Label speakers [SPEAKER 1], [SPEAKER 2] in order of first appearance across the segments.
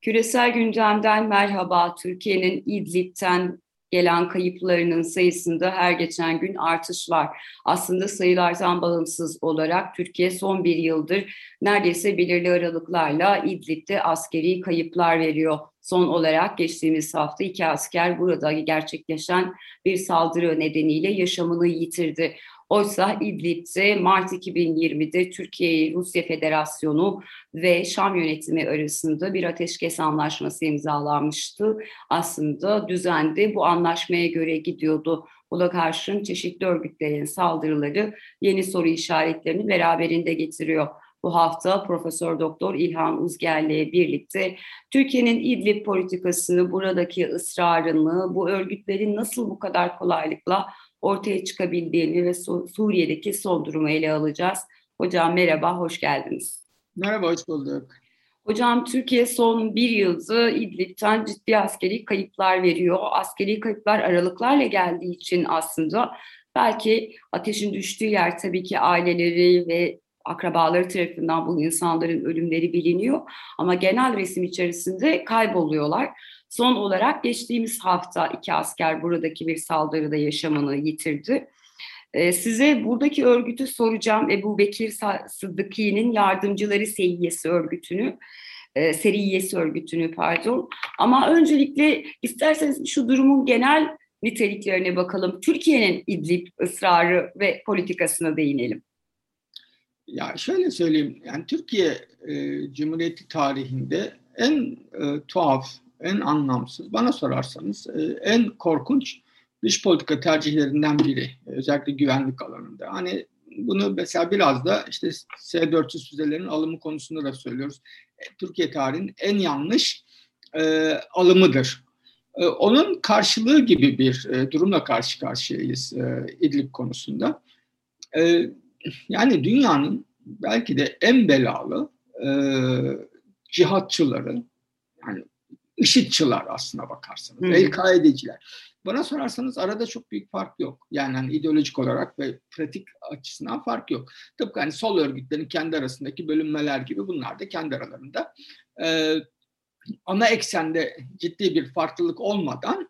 [SPEAKER 1] Küresel gündemden merhaba. Türkiye'nin İdlib'ten gelen kayıplarının sayısında her geçen gün artış var. Aslında sayılardan bağımsız olarak Türkiye son bir yıldır neredeyse belirli aralıklarla İdlib'de askeri kayıplar veriyor. Son olarak geçtiğimiz hafta iki asker burada gerçekleşen bir saldırı nedeniyle yaşamını yitirdi. Oysa İdlib'de Mart 2020'de Türkiye Rusya Federasyonu ve Şam yönetimi arasında bir ateşkes anlaşması imzalanmıştı. Aslında düzende bu anlaşmaya göre gidiyordu. Buna karşın çeşitli örgütlerin saldırıları yeni soru işaretlerini beraberinde getiriyor. Bu hafta Profesör Doktor İlhan Uzger'le birlikte Türkiye'nin İdlib politikasını, buradaki ısrarını, bu örgütlerin nasıl bu kadar kolaylıkla ortaya çıkabildiğini ve Suriye'deki son durumu ele alacağız. Hocam merhaba, hoş geldiniz.
[SPEAKER 2] Merhaba, hoş bulduk.
[SPEAKER 1] Hocam Türkiye son bir yılda İdlib'ten ciddi askeri kayıplar veriyor. Askeri kayıplar aralıklarla geldiği için aslında belki ateşin düştüğü yer tabii ki aileleri ve akrabaları tarafından bu insanların ölümleri biliniyor. Ama genel resim içerisinde kayboluyorlar. Son olarak geçtiğimiz hafta iki asker buradaki bir saldırıda yaşamını yitirdi. Ee, size buradaki örgütü soracağım. Ebu Bekir Sıddıki'nin yardımcıları seyyiyesi örgütünü, e, seriyesi örgütünü pardon. Ama öncelikle isterseniz şu durumun genel niteliklerine bakalım. Türkiye'nin İdlib ısrarı ve politikasına değinelim.
[SPEAKER 2] Ya şöyle söyleyeyim, yani Türkiye e, Cumhuriyeti tarihinde en e, tuhaf, en anlamsız, bana sorarsanız e, en korkunç dış politika tercihlerinden biri. Özellikle güvenlik alanında. Hani bunu mesela biraz da işte S-400 füzelerin alımı konusunda da söylüyoruz. E, Türkiye tarihinin en yanlış e, alımıdır. E, onun karşılığı gibi bir e, durumla karşı karşıyayız e, İdlib konusunda. E, yani dünyanın belki de en belalı e, cihatçıları, yani IŞİD'çılar aslına bakarsanız, hmm. El-Kaideciler. Bana sorarsanız arada çok büyük fark yok. Yani hani ideolojik olarak ve pratik açısından fark yok. Tıpkı hani sol örgütlerin kendi arasındaki bölünmeler gibi bunlar da kendi aralarında e, ana eksende ciddi bir farklılık olmadan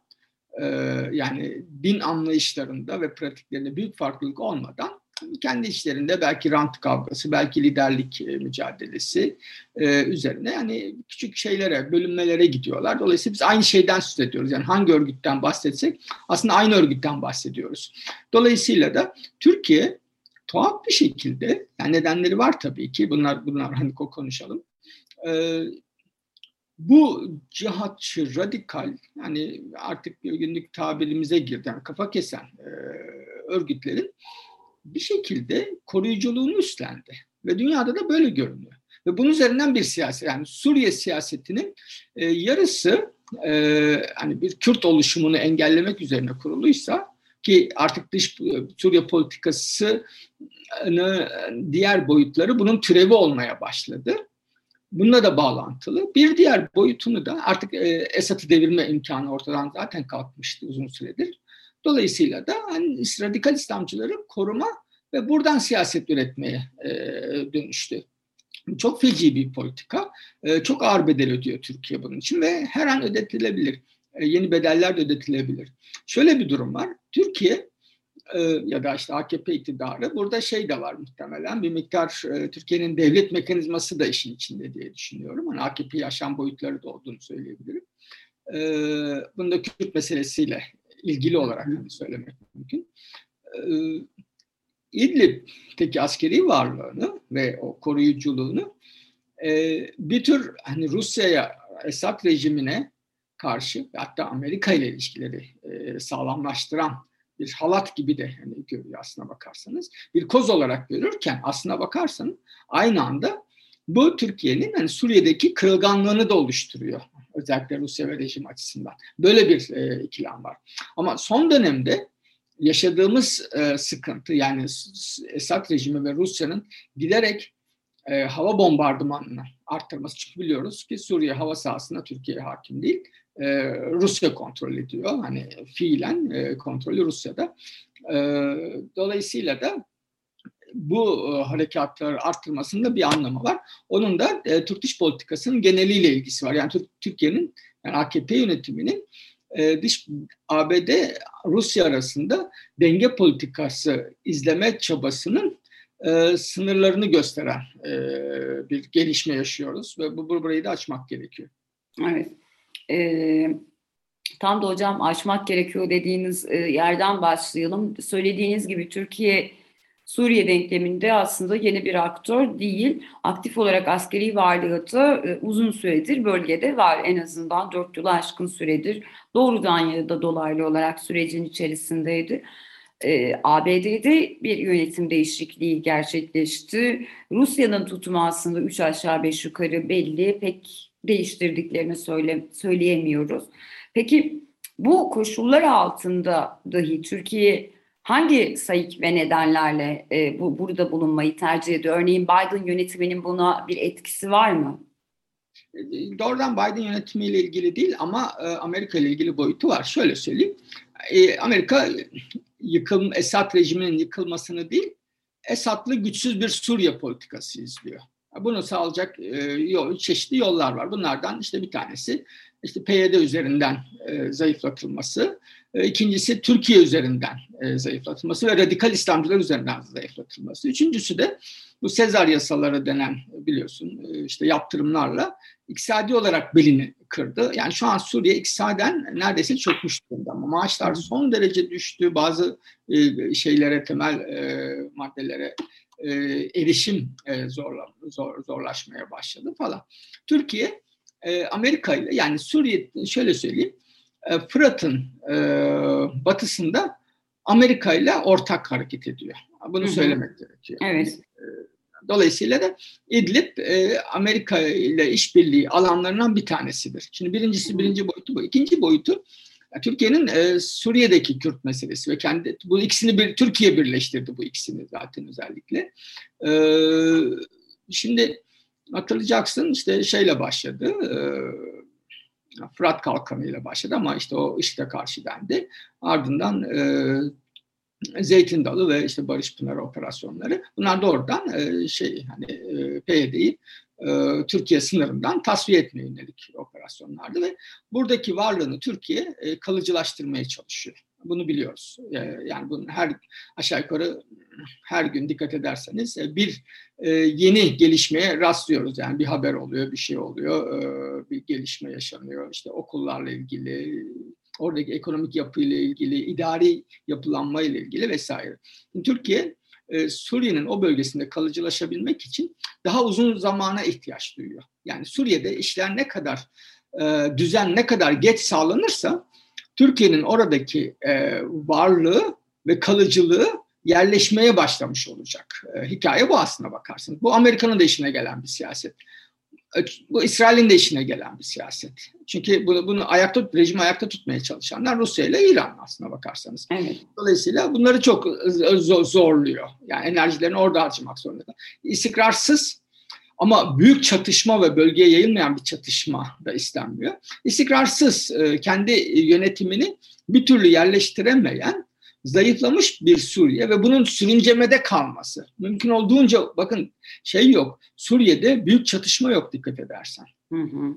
[SPEAKER 2] e, yani din anlayışlarında ve pratiklerinde büyük farklılık olmadan kendi işlerinde belki rant kavgası, belki liderlik e, mücadelesi e, üzerine yani küçük şeylere, bölünmelere gidiyorlar. Dolayısıyla biz aynı şeyden söz ediyoruz. Yani hangi örgütten bahsetsek aslında aynı örgütten bahsediyoruz. Dolayısıyla da Türkiye tuhaf bir şekilde, yani nedenleri var tabii ki, bunlar bunlar hani konuşalım. E, bu cihatçı, radikal, yani artık günlük tabirimize girdi, yani kafa kesen örgütlerin bir şekilde koruyuculuğunu üstlendi. Ve dünyada da böyle görünüyor. Ve bunun üzerinden bir siyaset, yani Suriye siyasetinin e, yarısı e, hani bir Kürt oluşumunu engellemek üzerine kuruluysa ki artık dış e, Suriye politikası diğer boyutları bunun türevi olmaya başladı. Bununla da bağlantılı. Bir diğer boyutunu da artık e, Esad'ı devirme imkanı ortadan zaten kalkmıştı uzun süredir. Dolayısıyla da hani radikal İslamcıları koruma ve buradan siyaset üretmeye e, dönüştü. Çok feci bir politika. E, çok ağır bedel ödüyor Türkiye bunun için ve her an ödetilebilir. E, yeni bedeller de ödetilebilir. Şöyle bir durum var. Türkiye e, ya da işte AKP iktidarı burada şey de var muhtemelen bir miktar e, Türkiye'nin devlet mekanizması da işin içinde diye düşünüyorum. Hani AKP'yi aşan boyutları da olduğunu söyleyebilirim. E, bunu da Kürt meselesiyle ilgili olarak hani söylemek mümkün. Ee, İdlib'teki askeri varlığını ve o koruyuculuğunu e, bir tür hani Rusya'ya, Esad rejimine karşı hatta Amerika ile ilişkileri e, sağlamlaştıran bir halat gibi de hani görüyor aslına bakarsanız. Bir koz olarak görürken aslına bakarsanız aynı anda bu Türkiye'nin hani Suriye'deki kırılganlığını da oluşturuyor. Özellikle Rusya ve rejim açısından. Böyle bir e, ikilem var. Ama son dönemde yaşadığımız e, sıkıntı yani Esad rejimi ve Rusya'nın giderek e, hava bombardımanını arttırması. Çünkü biliyoruz ki Suriye hava sahasında Türkiye hakim değil. E, Rusya kontrol ediyor. Hani fiilen e, kontrolü Rusya'da. E, dolayısıyla da bu e, harekatları arttırmasında bir anlamı var. Onun da e, Türk dış politikasının geneliyle ilgisi var. Yani Türkiye'nin yani AKP yönetiminin e, dış ABD Rusya arasında denge politikası izleme çabasının e, sınırlarını gösteren e, bir gelişme yaşıyoruz ve bu burayı da açmak gerekiyor.
[SPEAKER 1] Evet. Ee, tam da hocam açmak gerekiyor dediğiniz e, yerden başlayalım. Söylediğiniz gibi Türkiye Suriye denkleminde aslında yeni bir aktör değil. Aktif olarak askeri varlığı e, uzun süredir bölgede var. En azından 4 yılı aşkın süredir. Doğrudan ya da dolaylı olarak sürecin içerisindeydi. E, ABD'de bir yönetim değişikliği gerçekleşti. Rusya'nın tutumu aslında 3 aşağı 5 yukarı belli. Pek değiştirdiklerini söyle, söyleyemiyoruz. Peki bu koşullar altında dahi Türkiye hangi sayık ve nedenlerle e, bu burada bulunmayı tercih ediyor? Örneğin Biden yönetiminin buna bir etkisi var mı?
[SPEAKER 2] E, doğrudan Biden yönetimiyle ilgili değil ama e, Amerika ile ilgili boyutu var. Şöyle söyleyeyim. E, Amerika yıkıl, Esad rejiminin yıkılmasını değil, Esad'lı güçsüz bir Suriye politikası izliyor. Bunu sağlayacak yol, çeşitli yollar var. Bunlardan işte bir tanesi işte PYD üzerinden e, zayıflatılması, e, ikincisi Türkiye üzerinden e, zayıflatılması ve radikal İslamcılar üzerinden zayıflatılması. Üçüncüsü de bu Sezar yasaları denen biliyorsun e, işte yaptırımlarla iktisadi olarak belini kırdı. Yani şu an Suriye iktisaden neredeyse çökmüş durumda ama maaşlar son derece düştü. Bazı e, şeylere, temel e, maddelere e, erişim e, zorla, zor, zorlaşmaya başladı falan. Türkiye e, Amerika ile yani Suriye şöyle söyleyeyim e, Fırat'ın e, batısında Amerika ile ortak hareket ediyor. Bunu Hı-hı. söylemek gerekiyor.
[SPEAKER 1] Evet.
[SPEAKER 2] E, dolayısıyla da İdlib e, Amerika ile işbirliği alanlarından bir tanesidir. Şimdi birincisi birinci boyutu bu. İkinci boyutu Türkiye'nin e, Suriye'deki Kürt meselesi ve kendi bu ikisini bir Türkiye birleştirdi bu ikisini zaten özellikle. E, şimdi hatırlayacaksın işte şeyle başladı. E, Fırat Kalkanı ile başladı ama işte o IŞİD'e karşı dendi. Ardından e, Zeytin Dalı ve işte Barış Pınarı operasyonları. Bunlar doğrudan e, şey hani e, PYD'yi e, Türkiye sınırından tasfiye etmeye yönelik operasyonlardı ve buradaki varlığını Türkiye e, kalıcılaştırmaya çalışıyor. Bunu biliyoruz. E, yani bunun her aşağı yukarı her gün dikkat ederseniz e, bir e, yeni gelişmeye rastlıyoruz. Yani bir haber oluyor, bir şey oluyor, e, bir gelişme yaşanıyor. İşte okullarla ilgili, oradaki ekonomik yapıyla ilgili, idari yapılanma ile ilgili vesaire. Türkiye Suriye'nin o bölgesinde kalıcılaşabilmek için daha uzun zamana ihtiyaç duyuyor. Yani Suriye'de işler ne kadar düzen ne kadar geç sağlanırsa Türkiye'nin oradaki varlığı ve kalıcılığı yerleşmeye başlamış olacak. E, hikaye bu aslına bakarsınız. Bu Amerika'nın da işine gelen bir siyaset. E, bu İsrail'in de işine gelen bir siyaset. Çünkü bunu, bunu ayakta rejimi ayakta tutmaya çalışanlar Rusya ile İran aslına bakarsanız.
[SPEAKER 1] Evet.
[SPEAKER 2] Dolayısıyla bunları çok zorluyor. Yani enerjilerini orada harcamak zorunda. İstikrarsız ama büyük çatışma ve bölgeye yayılmayan bir çatışma da istenmiyor. İstikrarsız e, kendi yönetimini bir türlü yerleştiremeyen zayıflamış bir Suriye ve bunun sürüncemede kalması. Mümkün olduğunca bakın şey yok. Suriye'de büyük çatışma yok dikkat edersen. Hı hı.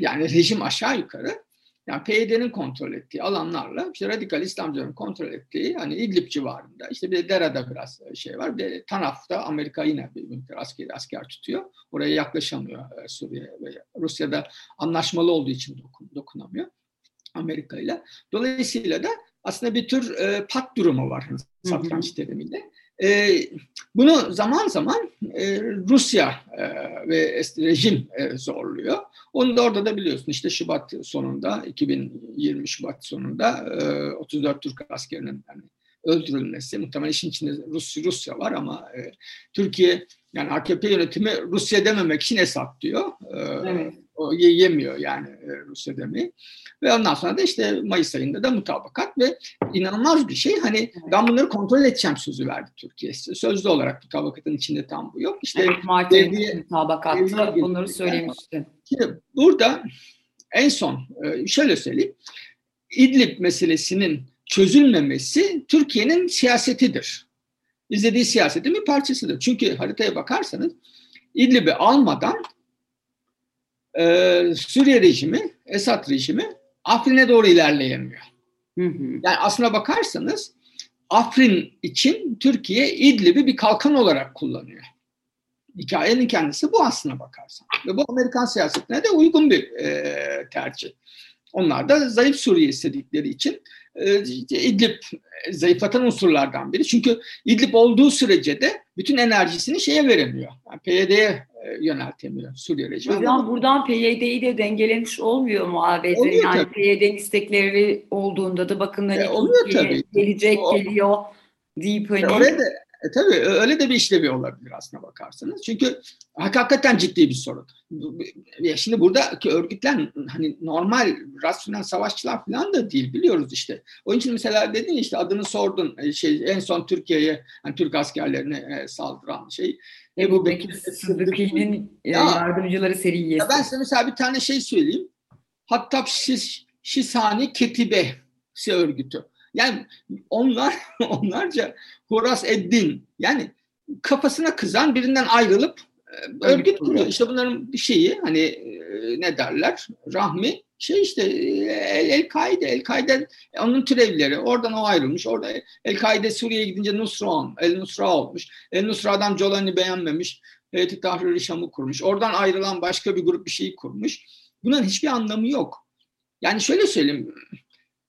[SPEAKER 2] Yani rejim aşağı yukarı yani PYD'nin kontrol ettiği alanlarla işte radikal İslamcıların kontrol ettiği hani İdlib civarında işte bir de Dera'da biraz şey var. Bir de Tanaf'ta Amerika yine bir miktar askeri asker tutuyor. Oraya yaklaşamıyor e, Suriye ve Rusya'da anlaşmalı olduğu için dokun, dokunamıyor Amerika ile. Dolayısıyla da aslında bir tür e, pat durumu var satranç teriminde. E, bunu zaman zaman e, Rusya e, ve rejim e, zorluyor. Onu da orada da biliyorsun işte Şubat sonunda 2020 Şubat sonunda e, 34 Türk askerinin yani öldürülmesi. Muhtemelen işin içinde Rus, Rusya var ama e, Türkiye yani AKP yönetimi Rusya dememek için Esad diyor. E, evet o yemiyor yani e, Rusya demeyi. Ve ondan sonra da işte Mayıs ayında da mutabakat ve inanılmaz bir şey. Hani ben bunları kontrol edeceğim sözü verdi Türkiye. Sözlü olarak mutabakatın içinde tam bu yok. İşte
[SPEAKER 1] evet, Martin mutabakatta bunları söylemişti.
[SPEAKER 2] Şimdi burada en son e, şöyle söyleyeyim. İdlib meselesinin çözülmemesi Türkiye'nin siyasetidir. izlediği siyasetin bir parçasıdır. Çünkü haritaya bakarsanız İdlib'i almadan e, Suriye rejimi, Esad rejimi Afrin'e doğru ilerleyemiyor. Hı hı. Yani aslına bakarsanız Afrin için Türkiye İdlib'i bir kalkan olarak kullanıyor. Hikayenin kendisi bu aslına bakarsan. Ve bu Amerikan siyasetine de uygun bir e, tercih. Onlar da zayıf Suriye istedikleri için İdlib zayıflatan unsurlardan biri. Çünkü İdlib olduğu sürece de bütün enerjisini şeye veremiyor. Yani PYD'ye e, yöneltemiyor Suriye rejimi.
[SPEAKER 1] Hocam buradan PYD'yi de dengelemiş olmuyor mu ABD? Oluyor yani. PYD'nin istekleri olduğunda da bakın hani e, oluyor tabii. gelecek o, geliyor deyip hani. E,
[SPEAKER 2] oraya da e tabii öyle de bir işlevi olabilir aslına bakarsanız. Çünkü hakikaten ciddi bir sorun. Ya şimdi buradaki örgütler hani normal rasyonel savaşçılar falan da değil biliyoruz işte. Onun için mesela dedin işte adını sordun e, şey en son Türkiye'ye yani Türk askerlerine e, saldıran şey
[SPEAKER 1] Ebu Bekir Sıddıki'nin yardımcıları seriyesi.
[SPEAKER 2] Ya ben size mesela bir tane şey söyleyeyim. Hattab Şis, Şisani Ketibesi örgütü. Yani onlar onlarca Horas Eddin yani kafasına kızan birinden ayrılıp e, örgüt kuruyor. İşte bunların bir şeyi hani e, ne derler Rahmi şey işte e, El-Kaide, El-Kaide onun türevleri. Oradan o ayrılmış. Orada El-Kaide Suriye'ye gidince Nusra, El-Nusra olmuş. El-Nusra'dan Jolani beğenmemiş. Heyeti Tahrir-i Şam'ı kurmuş. Oradan ayrılan başka bir grup bir şeyi kurmuş. Bunların hiçbir anlamı yok. Yani şöyle söyleyeyim.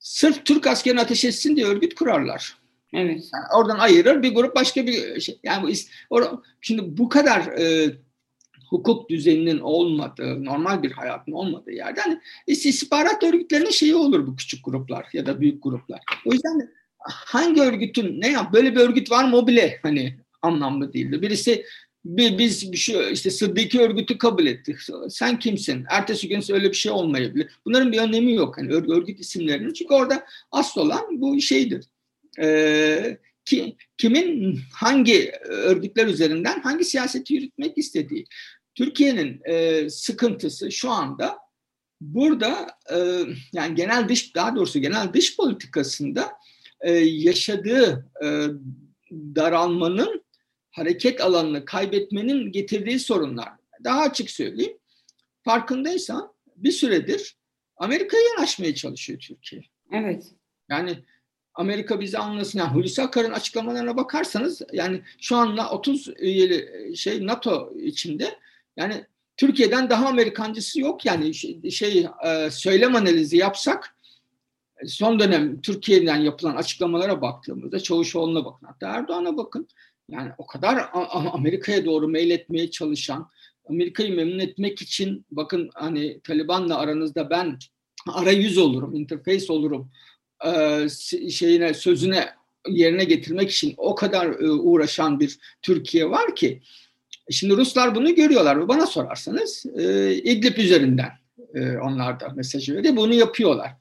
[SPEAKER 2] Sırf Türk askerini ateş etsin diye örgüt kurarlar.
[SPEAKER 1] Evet.
[SPEAKER 2] Yani oradan ayırır bir grup başka bir şey. Yani bu or, şimdi bu kadar e, hukuk düzeninin olmadığı, normal bir hayatın olmadığı yerde hani istihbarat örgütlerinin şeyi olur bu küçük gruplar ya da büyük gruplar. O yüzden hangi örgütün ne yap böyle bir örgüt var mı o bile hani anlamlı değildi. Birisi biz şu işte Sıddıki örgütü kabul ettik. Sen kimsin? Ertesi gün öyle bir şey olmayabilir. Bunların bir önemi yok. Hani örgüt isimlerinin. Çünkü orada asıl olan bu şeydir. Ee, ki, kimin hangi örgütler üzerinden hangi siyaseti yürütmek istediği. Türkiye'nin e, sıkıntısı şu anda burada e, yani genel dış daha doğrusu genel dış politikasında e, yaşadığı e, daralmanın hareket alanını kaybetmenin getirdiği sorunlar. Daha açık söyleyeyim. Farkındaysan bir süredir Amerika'ya yanaşmaya çalışıyor Türkiye.
[SPEAKER 1] Evet.
[SPEAKER 2] Yani Amerika bizi anlasın. Yani Hulusi Akar'ın açıklamalarına bakarsanız yani şu anda 30 üyeli şey NATO içinde yani Türkiye'den daha Amerikancısı yok. Yani şey, şey e, söylem analizi yapsak son dönem Türkiye'den yapılan açıklamalara baktığımızda Çavuşoğlu'na bakın hatta Erdoğan'a bakın. Yani o kadar Amerika'ya doğru meyletmeye çalışan, Amerika'yı memnun etmek için bakın hani Taliban'la aranızda ben arayüz olurum, interface olurum e, şeyine sözüne yerine getirmek için o kadar e, uğraşan bir Türkiye var ki şimdi Ruslar bunu görüyorlar ve bana sorarsanız e, İdlib üzerinden onlar da mesajı veriyor. Bunu yapıyorlar.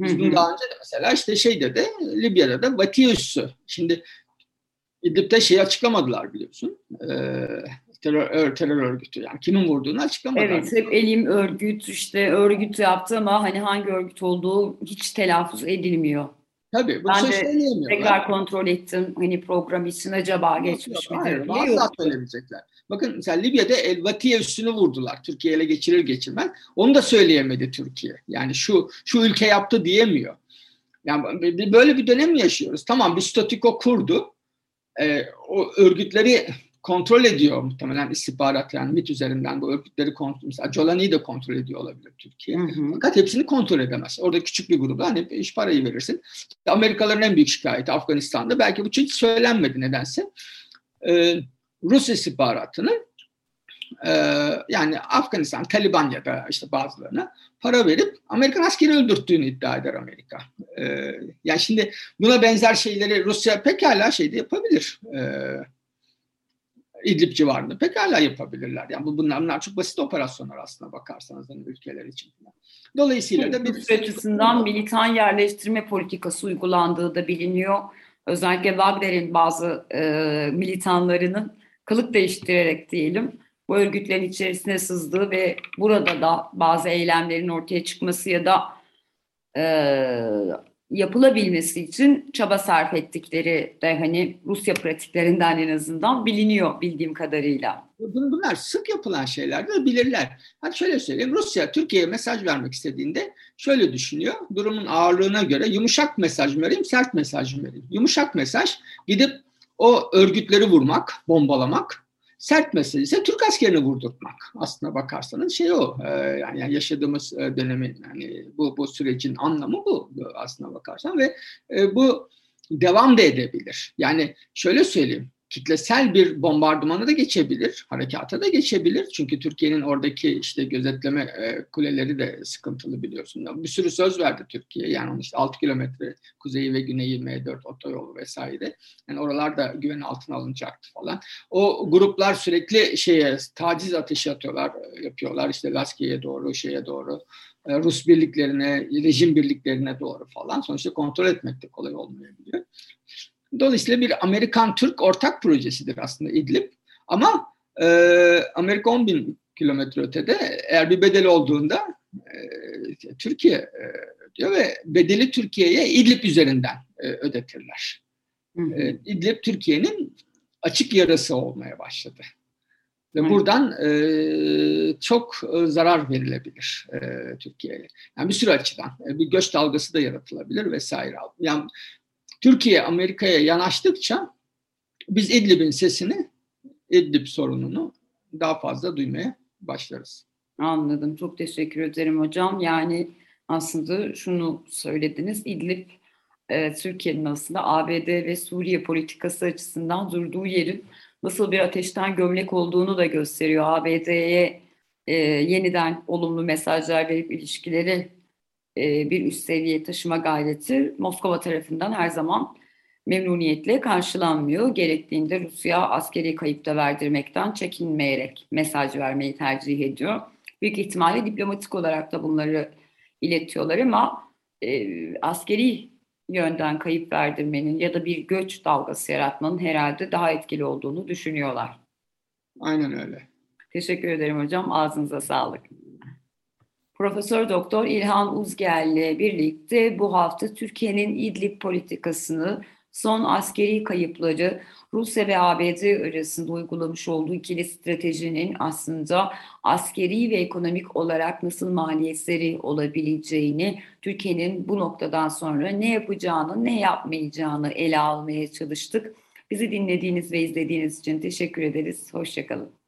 [SPEAKER 2] Biz bunu daha önce de mesela işte şeyde de Libya'da da Vatius'u. Şimdi İdlib'de şeyi açıklamadılar biliyorsun. Ee, terör, terör örgütü yani kimin vurduğunu açıklamadılar.
[SPEAKER 1] Evet hep elim örgüt işte örgüt yaptı ama hani hangi örgüt olduğu hiç telaffuz edilmiyor.
[SPEAKER 2] Tabii ben
[SPEAKER 1] de tekrar kontrol ettim hani program için acaba geçmiş mi? Hayır
[SPEAKER 2] asla söylemeyecekler. Bakın mesela Libya'da El Vatiye üstünü vurdular. Türkiye ele geçirir geçirmez. Onu da söyleyemedi Türkiye. Yani şu şu ülke yaptı diyemiyor. Yani böyle bir dönem mi yaşıyoruz? Tamam bir statiko kurdu e, o örgütleri kontrol ediyor muhtemelen istihbarat yani MIT üzerinden bu örgütleri kontrol mesela Jolani'yi de kontrol ediyor olabilir Türkiye. Hı hı. Fakat hepsini kontrol edemez. Orada küçük bir grupta hani iş parayı verirsin. Amerikalıların en büyük şikayeti Afganistan'da belki bu hiç söylenmedi nedense. Ee, Rus istihbaratının e, yani Afganistan, Taliban ya da işte bazılarına para verip Amerikan askeri öldürttüğünü iddia eder Amerika. E, yani şimdi buna benzer şeyleri Rusya pekala şeyde yapabilir. E, İdlib civarında pekala yapabilirler. Yani bu bunlar, bunlar çok basit operasyonlar aslında bakarsanız hani ülkeler için.
[SPEAKER 1] Dolayısıyla da bir açısından militan yerleştirme politikası uygulandığı da biliniyor. Özellikle Wagner'in bazı e, militanlarının kılık değiştirerek diyelim bu örgütlerin içerisine sızdığı ve burada da bazı eylemlerin ortaya çıkması ya da e, yapılabilmesi için çaba sarf ettikleri de hani Rusya pratiklerinden en azından biliniyor bildiğim kadarıyla.
[SPEAKER 2] Bunlar sık yapılan şeyler de bilirler. Hadi şöyle söyleyeyim. Rusya Türkiye'ye mesaj vermek istediğinde şöyle düşünüyor. Durumun ağırlığına göre yumuşak mesaj mı vereyim, sert mesaj mı vereyim? Yumuşak mesaj gidip o örgütleri vurmak, bombalamak sert mesele ise Türk askerini vurdurtmak. Aslına bakarsanız şey o. E, yani yaşadığımız e, dönemin yani bu bu sürecin anlamı bu aslına bakarsan ve e, bu devam da edebilir. Yani şöyle söyleyeyim kitlesel bir bombardımana da geçebilir, harekata da geçebilir. Çünkü Türkiye'nin oradaki işte gözetleme e, kuleleri de sıkıntılı biliyorsun. Bir sürü söz verdi Türkiye. Yani onun işte 6 kilometre kuzeyi ve güneyi M4 otoyolu vesaire. Yani oralar da güven altına alınacaktı falan. O gruplar sürekli şeye taciz ateşi atıyorlar, e, yapıyorlar. İşte Laskiye'ye doğru, şeye doğru. E, Rus birliklerine, rejim birliklerine doğru falan. Sonuçta kontrol etmek de kolay olmayabiliyor. Dolayısıyla bir Amerikan-Türk ortak projesidir aslında İdlib. Ama e, Amerika 10 bin kilometre ötede eğer bir bedel olduğunda e, Türkiye e, diyor ve bedeli Türkiye'ye İdlib üzerinden e, ödetirler. E, İdlib Türkiye'nin açık yarası olmaya başladı. Ve buradan e, çok e, zarar verilebilir e, Türkiye'ye. Yani bir sürü açıdan. E, bir göç dalgası da yaratılabilir vesaire. Yani Türkiye Amerika'ya yanaştıkça biz İdlib'in sesini, İdlib sorununu daha fazla duymaya başlarız.
[SPEAKER 1] Anladım. Çok teşekkür ederim hocam. Yani aslında şunu söylediniz. İdlib e, Türkiye'nin aslında ABD ve Suriye politikası açısından durduğu yerin nasıl bir ateşten gömlek olduğunu da gösteriyor. ABD'ye e, yeniden olumlu mesajlar verip ilişkileri e, bir üst seviyeye taşıma gayreti Moskova tarafından her zaman memnuniyetle karşılanmıyor. Gerektiğinde Rusya askeri kayıp da verdirmekten çekinmeyerek mesaj vermeyi tercih ediyor. Büyük ihtimalle diplomatik olarak da bunları iletiyorlar ama e, askeri yönden kayıp verdirmenin ya da bir göç dalgası yaratmanın herhalde daha etkili olduğunu düşünüyorlar.
[SPEAKER 2] Aynen öyle.
[SPEAKER 1] Teşekkür ederim hocam. Ağzınıza sağlık. Profesör Doktor İlhan Uzgel ile birlikte bu hafta Türkiye'nin İdlib politikasını, son askeri kayıpları, Rusya ve ABD arasında uygulamış olduğu ikili stratejinin aslında askeri ve ekonomik olarak nasıl maliyetleri olabileceğini, Türkiye'nin bu noktadan sonra ne yapacağını, ne yapmayacağını ele almaya çalıştık. Bizi dinlediğiniz ve izlediğiniz için teşekkür ederiz. Hoşçakalın.